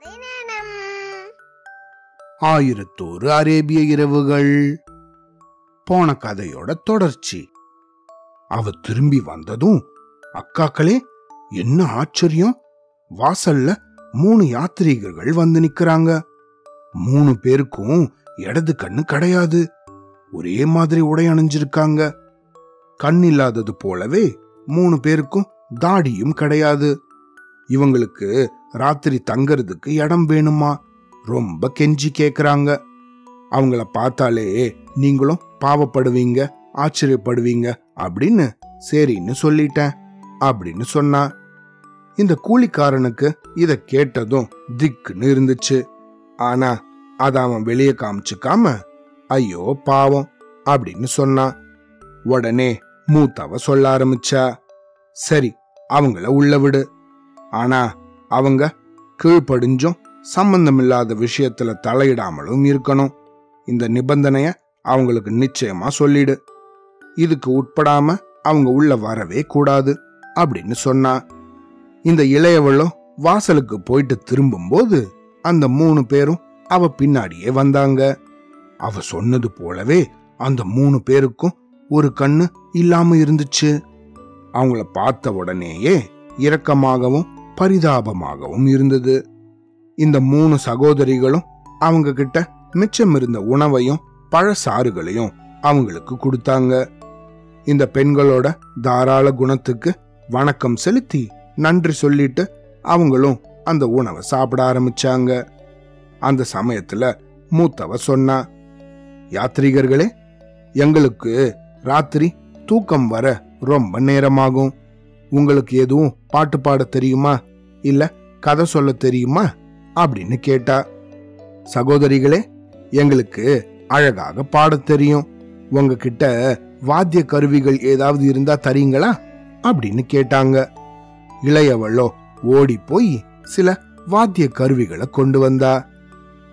கதை ஆயிரத்தோரு அரேபிய இரவுகள். போன கதையோட தொடர்ச்சி. அவ திரும்பி வந்ததும் அக்காக்களே என்ன ஆச்சரியம்? வாசல்ல மூணு யாத்ரீகர்கள் வந்து நிக்கிறாங்க. மூணு பேருக்கும் இடது கண்ணு கிடையாது. ஒரே மாதிரி உடை அணிஞ்சிருக்காங்க. கண் இல்லாதது போலவே மூணு பேருக்கும் தாடியும் கிடையாது. இவங்களுக்கு ராத்திரி தங்கறதுக்கு இடம் வேணுமா? ரொம்ப கெஞ்சி கேக்குறாங்க. அவங்கள பார்த்தாலே நீங்களும் பாவப்படுவீங்க ஆச்சரியப்படுவீங்க அப்படின்னு சரின்னு சொல்லிட்டேன் அப்படின்னு சொன்னா. இந்த கூலிக்காரனுக்கு இத கேட்டதும் திக்குன்னு இருந்துச்சு. ஆனா அத அவன் வெளியே காமிச்சுக்காம ஐயோ பாவம் அப்படின்னு சொன்னான் உடனே மூத்தவ சொல்ல ஆரம்பிச்சா சரி அவங்கள உள்ள விடு. ஆனா அவங்க கீழ்ப்படிஞ்சும் சம்பந்தமில்லாத விஷயத்துல தலையிடாமலும் இருக்கணும். இந்த நிபந்தனைய அவங்களுக்கு நிச்சயமா சொல்லிடு. இதுக்கு உட்படாம அவங்க உள்ள வரவே கூடாது அப்படின்னு சொன்னா. இந்த இளையவளும் வாசலுக்கு போயிட்டு திரும்பும்போது அந்த மூணு பேரும் அவ பின்னாடியே வந்தாங்க. அவ சொன்னது போலவே அந்த மூணு பேருக்கும் ஒரு கண்ணு இல்லாம இருந்துச்சு. அவங்கள பார்த்த உடனேயே இரக்கமாகவும் பரிதாபமாகவும் இருந்தது. இந்த மூணு சகோதரிகளும் அவங்க கிட்ட மிச்சம் இருந்த உணவையும் பழசாறுகளையும் அவங்களுக்கு கொடுத்தாங்க. இந்த பெண்களோட தாராள குணத்துக்கு வணக்கம் செலுத்தி நன்றி சொல்லிட்டு அவங்களும் அந்த உணவை சாப்பிட ஆரம்பிச்சாங்க. அந்த சமயத்துல மூத்தவ சொன்னா யாத்ரீகர்களே எங்களுக்கு ராத்திரி தூக்கம் வர ரொம்ப நேரமாகும். உங்களுக்கு எதுவும் பாட்டு பாட தெரியுமா? இல்ல கதை சொல்ல தெரியுமா? அப்படின்னு கேட்டா சகோதரிகளே எங்களுக்கு அழகாக பாடத் தெரியும். உங்ககிட்ட வாத்திய கருவிகள் ஏதாவது இருந்தா தரீங்களா? அப்படின்னு கேட்டாங்க. இளையவளோ ஓடி போய் சில வாத்திய கருவிகளை கொண்டு வந்தா.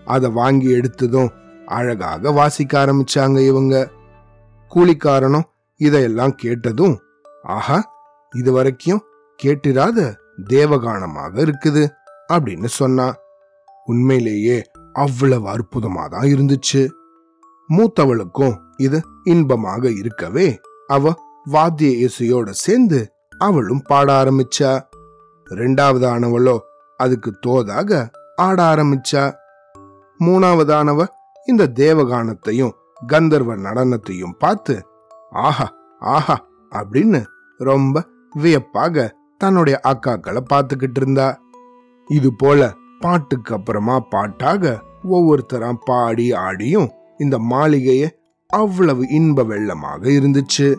அதை வாங்கி எடுத்ததும் அழகாக வாசிக்க ஆரம்பிச்சாங்க இவங்க. கூலிக்காரனும் இதையெல்லாம் கேட்டதும் ஆஹா இது வரைக்கும் கேட்டிராத தேவகானமாக இருக்குது அப்படின்னு சொன்னா. உண்மையிலேயே அவ்வளவு அற்புதமா தான் இருந்துச்சு. மூத்தவளுக்கும் இது இன்பமாக இருக்கவே அவ வாத்திய இசையோட சேர்ந்து அவளும் பாட ஆரம்பிச்சா. ரெண்டாவதானவளோ அதுக்கு தோதாக ஆட ஆரம்பிச்சா. மூணாவதானவ இந்த தேவகானத்தையும் கந்தர்வ நடனத்தையும் பார்த்து ஆஹா ஆஹா அப்படின்னு ரொம்ப வியப்பாக தன்னுடைய அக்காக்களை பார்த்துக்கிட்டு இருந்தா. இது போல பாட்டுக்கு அப்புறமா பாட்டாக ஒவ்வொருத்தரா பாடி ஆடியும் இந்த மாளிகைய அவ்வளவு இன்ப வெள்ளமாக இருந்துச்சு.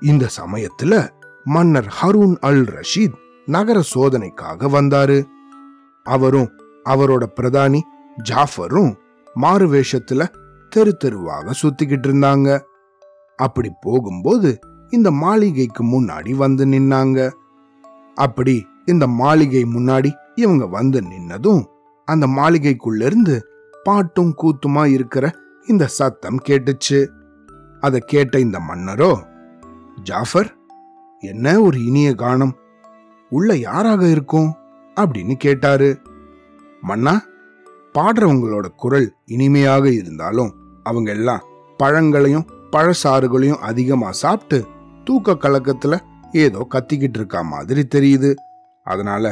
இந்த சமயத்துல மன்னர் ஹரூன் அல் ரஷீத் நகர சோதனைக்காக வந்தாரு. அவரும் அவரோட பிரதானி ஜாஃபரும் மாறு வேஷத்துல தெரு தெருவாக சுத்திக்கிட்டு இருந்தாங்க. அப்படி போகும்போது இந்த மாளிகைக்கு முன்னாடி வந்து நின்னாங்க. அப்படி இந்த மாளிகை முன்னாடி இவங்க வந்து நின்னதும் அந்த மாளிகைக்குள்ள இருந்து பாட்டும் கூத்துமா இருக்கிற இந்த சத்தம் கேட்டுச்சு. அதை கேட்ட இந்த மன்னரோ ஜாஃபர் என்ன ஒரு இனிய கானம்? உள்ள யாராக இருக்கும்? அப்படின்னு கேட்டாரு. மன்னா பாடுறவங்களோட குரல் இனிமையாக இருந்தாலும் அவங்க எல்லாம் பழங்களையும் பழசாறுகளையும் அதிகமா சாப்பிட்டு தூக்க கலக்கத்துல ஏதோ கத்திக்கிட்டு இருக்கா மாதிரி தெரியுது. அதனால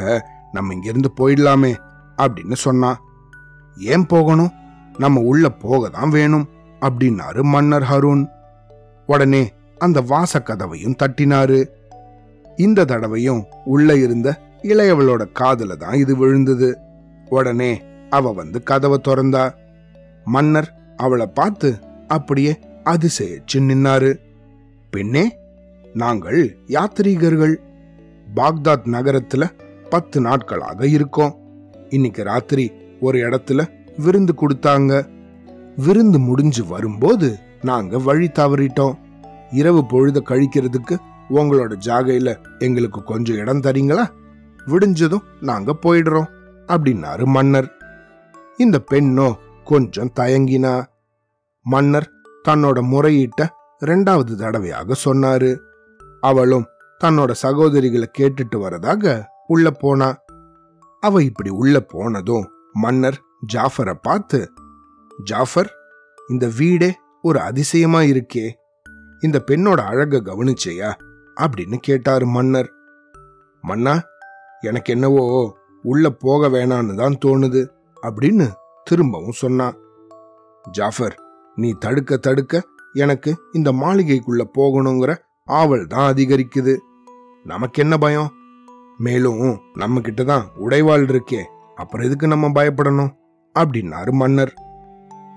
நம்ம இங்கிருந்து போயிடலாமே அப்படின்னு சொன்னா ஏன் போகணும்? நம்ம உள்ள போக தான் வேணும் அப்படின்னாரு மன்னர் ஹருண். உடனே அந்த வாசக்கதவையும் தட்டினாரு. இந்த தடவையும் உள்ள இருந்த இளையவளோட காதல தான் இது விழுந்தது. உடனே அவ வந்து கதவை திறந்தா. மன்னர் அவளை பார்த்து அப்படியே அதிசயிச்சு நின்னாரு. பெண்ணே நாங்கள் யாத்ரீகர்கள். பாக்தாத் நகரத்துல பத்து நாட்களாக இருக்கோம். இன்னைக்கு ராத்திரி ஒரு இடத்துல விருந்து கொடுத்தாங்க. விருந்து முடிஞ்சு வரும்போது நாங்க வழி தவறிட்டோம். இரவு பொழுத கழிக்கிறதுக்கு உங்களோட ஜாகையில எங்களுக்கு கொஞ்சம் இடம் தரீங்களா? விடிஞ்சதும் நாங்க போயிடுறோம் அப்படின்னாரு மன்னர். இந்த பெண்ணோ கொஞ்சம் தயங்கினா. மன்னர் தன்னோட முறையீட்ட ரெண்டாவது தடவையாக சொன்னாரு. அவளும் தன்னோட சகோதரிகளை கேட்டுட்டு வரதாக உள்ள போனா. அவ இப்படி உள்ள போனதும் மன்னர் ஜாஃபரை பார்த்து ஜாஃபர் இந்த வீடே ஒரு அதிசயமா இருக்கே. இந்த பெண்ணோட அழக கவனிச்சையா? அப்படின்னு கேட்டாரு மன்னர். மன்னா எனக்கு என்னவோ உள்ள போக வேணான்னு தான் தோணுது அப்படின்னு திரும்பவும் சொன்னான் ஜாஃபர் நீ தடுக்க தடுக்க எனக்கு இந்த மாளிகைக்குள்ள போகணுங்கிற ஆவல் தான் அதிகரிக்குது. நமக்கு என்ன பயம்? மேலும் நம்ம கிட்ட தான் உடைவாள் இருக்கே. அப்புறம் எதுக்கு நம்ம பயப்படணும்? அப்படின்னாரு மன்னர்.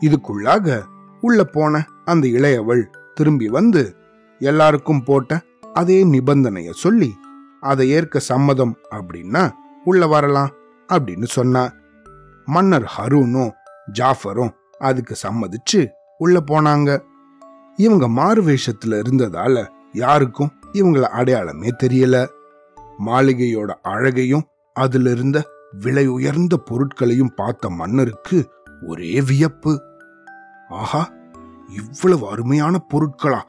இதுக்குள்ளாக உள்ள போன அந்த இளையவள் திரும்பி வந்து எல்லாருக்கும் போட்ட அதே நிபந்தனைய சொல்லி அதை ஏற்க சம்மதம் அப்படின்னா உள்ள வரலாம் அப்படின்னு சொன்னா. மன்னர் ஹரூனும் ஜாஃபரும் அதுக்கு சம்மதிச்சு உள்ள போனாங்க. இவங்க மாறு வேஷத்துல இருந்ததால யாருக்கும் இவங்கள அடையாளமே தெரியல. மாளிகையோட அழகையும் அதுல இருந்த விலை உயர்ந்த பொருட்களையும் பார்த்த மன்னருக்கு ஒரே வியப்பு. ஆஹா இவ்வளவு அருமையான பொருட்களா?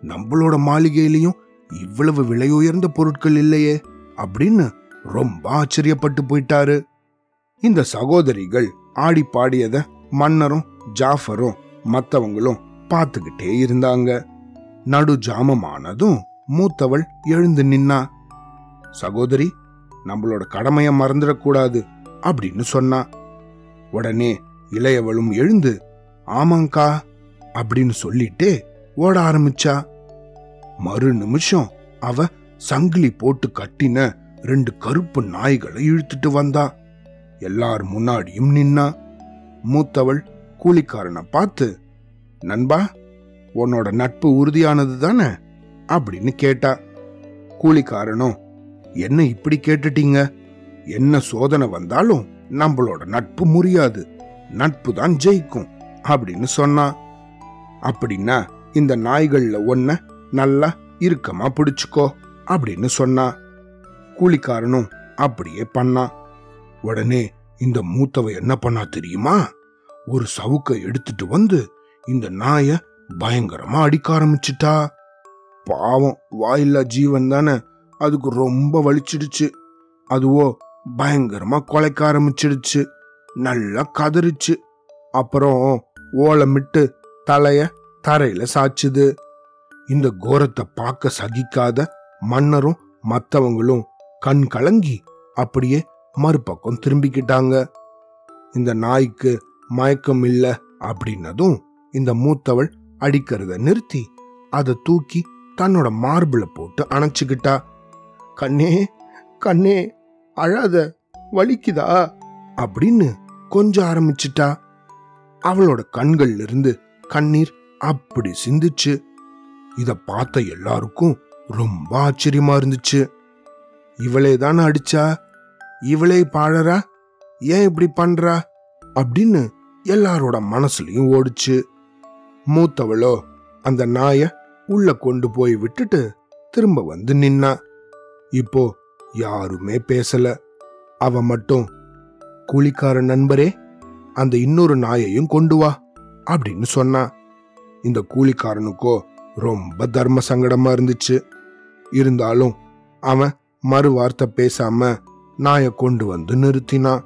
நம்மளோட மாளிகையிலையும் இவ்வளவு விலை உயர்ந்த பொருட்கள் இல்லையே அப்படின்னு ரொம்ப ஆச்சரியப்பட்டு போயிட்டாரு. இந்த சகோதரிகள் ஆடி பாடியத மன்னரும் ஜாஃபரும் மற்றவங்களும் பார்த்துக்கிட்டே இருந்தாங்க. நடு ஜாமமானதும் மூத்தவள் எழுந்து நின்னா சகோதரி நம்மளோட கடமைய மறந்துடக்கூடாது அப்படின்னு சொன்னா. உடனே இளையவளும் எழுந்து ஆமாங்கா அப்படின்னு சொல்லிட்டே ஓட ஆரம்பிச்சா. மறு நிமிஷம் அவ சங்கிலி போட்டு கட்டின ரெண்டு கருப்பு நாய்களை இழுத்துட்டு வந்தா. எல்லார் முன்னாடியும் நின்னா. மூத்தவள் கூலிக்காரனை பார்த்து நண்பா உன்னோட நட்பு உறுதியானது தானே அப்படின்னு கேட்டா கூலிக்காரனும் என்ன இப்படி கேட்டுட்டீங்க? என்ன சோதனை வந்தாலும் நம்மளோட நட்பு முறியாது. நட்பு தான் ஜெயிக்கும் அப்படின்னு சொன்னா. அப்படின்னா இந்த நாய்கள்ல ஒன்ன நல்லா இறுக்கமா பிடிச்சுக்கோ அப்படின்னு சொன்னா. கூலிக்காரனும் அப்படியே பண்ணான் உடனே இந்த மூத்தவ என்ன பண்ணா தெரியுமா? ஒரு சவுக்க எடுத்துட்டு வந்து இந்த நாய பயங்கரமா அடிக்க ஆரம்பிச்சிட்டா. பாவம் வாயில்லா ஜீவன் தானே. அதுக்கு ரொம்ப வலிச்சிடுச்சு. அதுவோ பயங்கரமா கொலைக்க ஆரம்பிச்சிடுச்சு. நல்லா கதறிச்சு. அப்புறம் ஓலமிட்டு தலைய தரையில சாச்சுது இந்த கோரத்தை பார்க்க சகிக்காத மன்னரும் மற்றவங்களும் கண் கலங்கி அப்படியே மறுபக்கம் திரும்பிக்கிட்டாங்க. இந்த நாய்க்கு மயக்கம் இல்ல அப்படின்னதும் இந்த மூத்தவள் அடிக்கிறத நிறுத்தி அதை தூக்கி தன்னோட மார்பில் போட்டு அணைச்சிக்கிட்டா கண்ணே கண்ணே அழாத வலிக்குதா? அப்படின்னு கொஞ்சம் ஆரம்பிச்சிட்டா. அவளோட கண்கள்ல இருந்து கண்ணீர் அப்படி சிந்துச்சு இத பார்த்த எல்லாருக்கும் ரொம்ப ஆச்சரியமா இருந்துச்சு. இவளே தானே அடிச்சா? இவளே பாழறா? ஏன் இப்படி பண்றா? அப்படின்னு எல்லாரோட மனசுலயும் ஓடுச்சு. மூத்தவளோ அந்த நாய உள்ள கொண்டு போய் விட்டுட்டு திரும்ப வந்து நின்னா. இப்போ யாருமே பேசல. அவ மட்டும் கூலிக்கார நண்பரே அந்த இன்னொரு நாயையும் கொண்டு வா அப்படின்னு சொன்னா. இந்த கூலிக்காரனுக்கோ ரொம்ப தர்ம சங்கடமா இருந்துச்சு. இருந்தாலும் அவன் மறு வார்த்தை பேசாம நாயை கொண்டு வந்து நிறுத்தினான்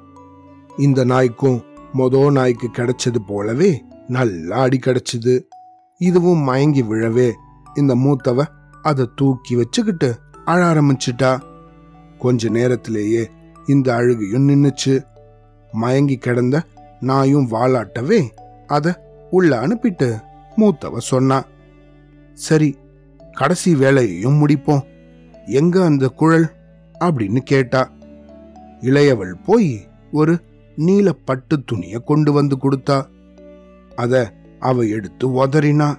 இந்த நாய்க்கும் மொதோ நாய்க்கு கிடைச்சது போலவே நல்லா அடி கிடைச்சிது. இதுவும் மயங்கி விழவே இந்த மூத்தவ அதை தூக்கி வச்சுக்கிட்டு அழ ஆரம்பிச்சிட்டா. கொஞ்ச நேரத்திலேயே இந்த அழுகையும் நின்னுச்சு. மயங்கி கிடந்த நாயும் வாளாட்டவே அதை உள்ள அனுப்பிட்டு மூத்தவ சொன்னா சரி கடைசி வேலையையும் முடிப்போம். எங்க அந்த குழல்? அப்படின்னு கேட்டா. இளையவள் போய் ஒரு நீல பட்டு துணியை கொண்டு வந்து கொடுத்தா. அத அவ எடுத்து உதறினா.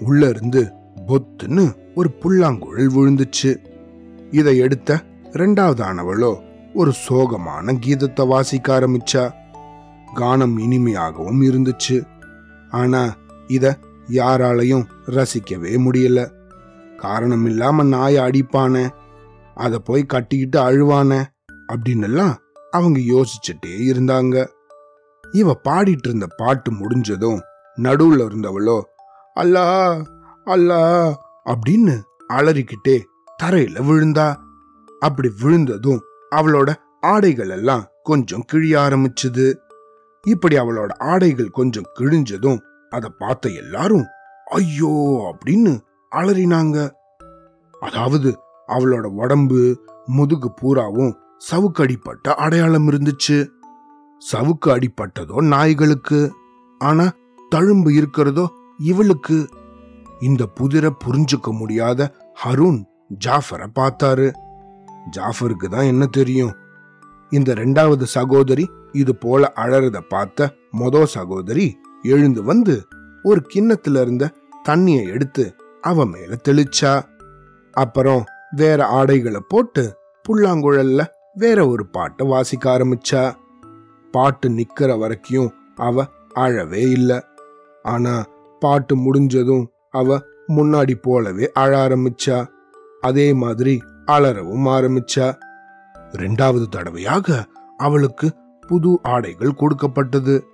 உள்ள இருந்து பொத்துன்னு ஒரு புல்லாங்குழல் விழுந்துச்சு. இதை எடுத்த ரெண்டாவதானவளோ ஒரு சோகமான கீதத்தை வாசிக்க ஆரம்பிச்சா. கானம் இனிமையாகவும் இருந்துச்சு. ஆனா இத யாராலையும் ரசிக்கவே முடியல. காரணம் இல்லாம நாயை அடிப்பானே அதை போய் கட்டிக்கிட்டு அழுவானே அப்படின்னு எல்லாம் அவங்க யோசிச்சுட்டே இருந்தாங்க. இவ பாடிட்டு இருந்த பாட்டு முடிஞ்சதும் நடுவுல இருந்தவளோ அல்லா அல்லா அப்படின்னு அலறிக்கிட்டே தரையில விழுந்தா. அப்படி விழுந்ததும் அவளோட ஆடைகள் எல்லாம் கொஞ்சம் கிழிய ஆரம்பிச்சுது. இப்படி அவளோட ஆடைகள் கொஞ்சம் கிழிஞ்சதும் அதை பார்த்த எல்லாரும் ஐயோ அப்படின்னு அலறினாங்க. அதாவது அவளோட உடம்பு முதுகு பூராவும் சவுக்கடிப்பட்ட அடையாளம் இருந்துச்சு. சவுக்கு அடிப்பட்டதோ நாய்களுக்கு ஆனா தழும்பு இருக்கிறதோ இவளுக்கு. இந்த புதிரை புரிஞ்சுக்க முடியாத ஹருண் ஜாஃபரை பார்த்தாரு. ஜாஃபருக்கு தான் என்ன தெரியும்? இந்த ரெண்டாவது சகோதரி இது போல அழறத பார்த்த மொத சகோதரி எழுந்து வந்து ஒரு கிண்ணத்துல இருந்த தண்ணியை எடுத்து அவ மேல தெளிச்சா. அப்புறம் வேற ஆடைகளை போட்டு புல்லாங்குழல்ல வேற ஒரு பாட்டை வாசிக்க ஆரம்பிச்சா. பாட்டு நிக்கிற வரைக்கும் அவ அழவே இல்லை. ஆனா பாட்டு முடிஞ்சதும் அவ முன்னாடி போலவே அழ ஆரம்பிச்சா. அதே மாதிரி அலறவும் ஆரம்பிச்சா. ரெண்டாவது தடவையாக அவளுக்கு புது ஆடைகள் கொடுக்கப்பட்டது.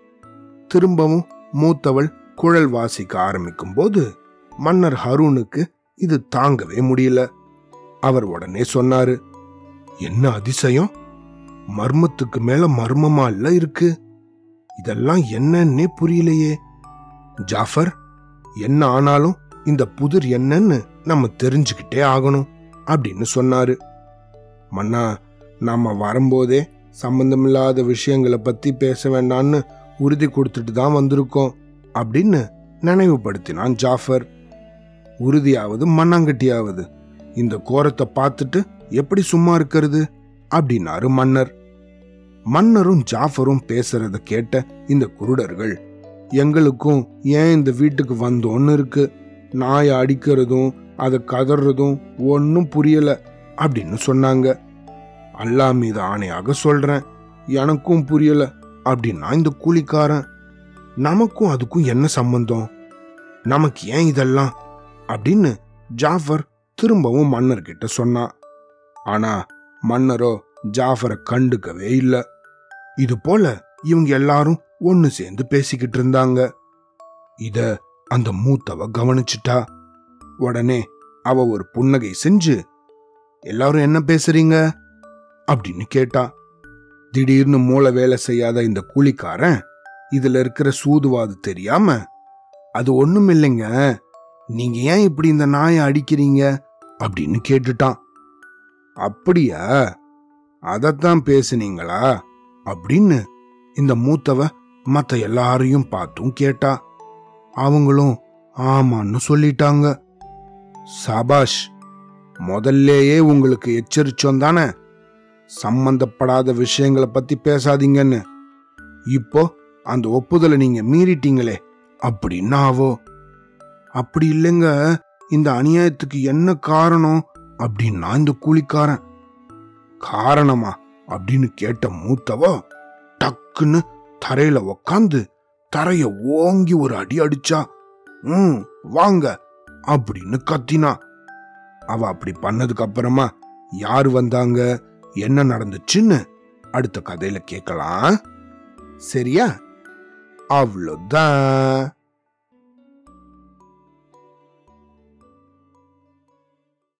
திரும்பவும் மூத்தவள் குழல் வாசிக்க ஆரம்பிக்கும் போது மன்னர் ஹரூனுக்கு இது தாங்கவே முடியல. அவர் உடனே சொன்னாரு என்ன அதிசயம்? மர்மத்துக்கு மேல மர்மமா இல்ல இருக்கு? இதெல்லாம் என்னன்னே புரியலையே. ஜாஃபர் என்ன ஆனாலும் இந்த புதிர் என்னன்னு நம்ம தெரிஞ்சுக்கிட்டே ஆகணும் அப்படின்னு சொன்னாரு. மன்னா நாம வரும்போதே சம்பந்தமில்லாத விஷயங்களை பத்தி பேச வேண்டாம்னு உறுதி கொடுத்துட்டு தான் வந்திருக்கோம் அப்படின்னு நினைவுபடுத்தினான் ஜாஃபர். உறுதியாவது மண்ணாங்கட்டியாவது இந்த கோரத்தை பார்த்துட்டு எப்படி சும்மா இருக்கிறது? அப்படின்னாரு மன்னர். மன்னரும் ஜாஃபரும் பேசுறத கேட்ட இந்த குருடர்கள் எங்களுக்கும் ஏன் இந்த வீட்டுக்கு வந்தோன்னு இருக்கு? நாயை அடிக்கிறதும் அதை கதறதும் ஒன்னும் புரியல அப்படின்னு சொன்னாங்க. அல்லா மீது ஆணையாக சொல்றேன் எனக்கும் புரியல அப்படின்னா இந்த கூலிக்காரன். நமக்கும் அதுக்கும் என்ன சம்பந்தம்? நமக்கு ஏன் இதெல்லாம்? அப்படின்னு ஜாஃபர் திரும்பவும் மன்னர்கிட்ட சொன்னான். ஆனா மன்னரோ ஜாஃபரை கண்டுக்கவே இல்லை. இது போல இவங்க எல்லாரும் ஒன்னு சேர்ந்து பேசிக்கிட்டு இருந்தாங்க. இத அந்த மூத்தவ கவனிச்சிட்டா. உடனே அவ ஒரு புன்னகை செஞ்சு எல்லாரும் என்ன பேசுறீங்க? அப்படின்னு கேட்டா. திடீர்னு மூளை வேலை செய்யாத இந்த கூலிக்காரன் இதுல இருக்கிற சூதுவாது தெரியாம அது ஒண்ணும் இல்லைங்க. நீங்க ஏன் இப்படி இந்த நாயை அடிக்கிறீங்க? அப்படின்னு கேட்டுட்டான். அப்படியா? அதத்தான் பேசுனீங்களா? அப்படின்னு இந்த மூத்தவ மத்த எல்லாரையும் பார்த்தும் கேட்டா. அவங்களும் ஆமான்னு சொல்லிட்டாங்க. சபாஷ் முதல்லேயே உங்களுக்கு எச்சரிச்சோம் தானே? சம்பந்தப்படாத விஷயங்களை பத்தி பேசாதீங்கன்னு. இப்போ அந்த ஒப்புதலை நீங்க மீறிட்டீங்களே அப்படின்னா ஆவோ அப்படி இல்லைங்க இந்த அநியாயத்துக்கு என்ன காரணம்? அப்படின்னா இந்த கூலிக்காரன். காரணமா? அப்படின்னு கேட்ட மூத்தவா டக்குன்னு தரையில உக்காந்து தரைய ஓங்கி ஒரு அடி அடிச்சா ம் வாங்க அப்படின்னு கத்தினா. அவ அப்படி பண்ணதுக்கு அப்புறமா யார் வந்தாங்க? என்ன நடந்துச்சுன்னு அடுத்த கதையில கேட்கலாம் சரியா? அவ்வளோதான்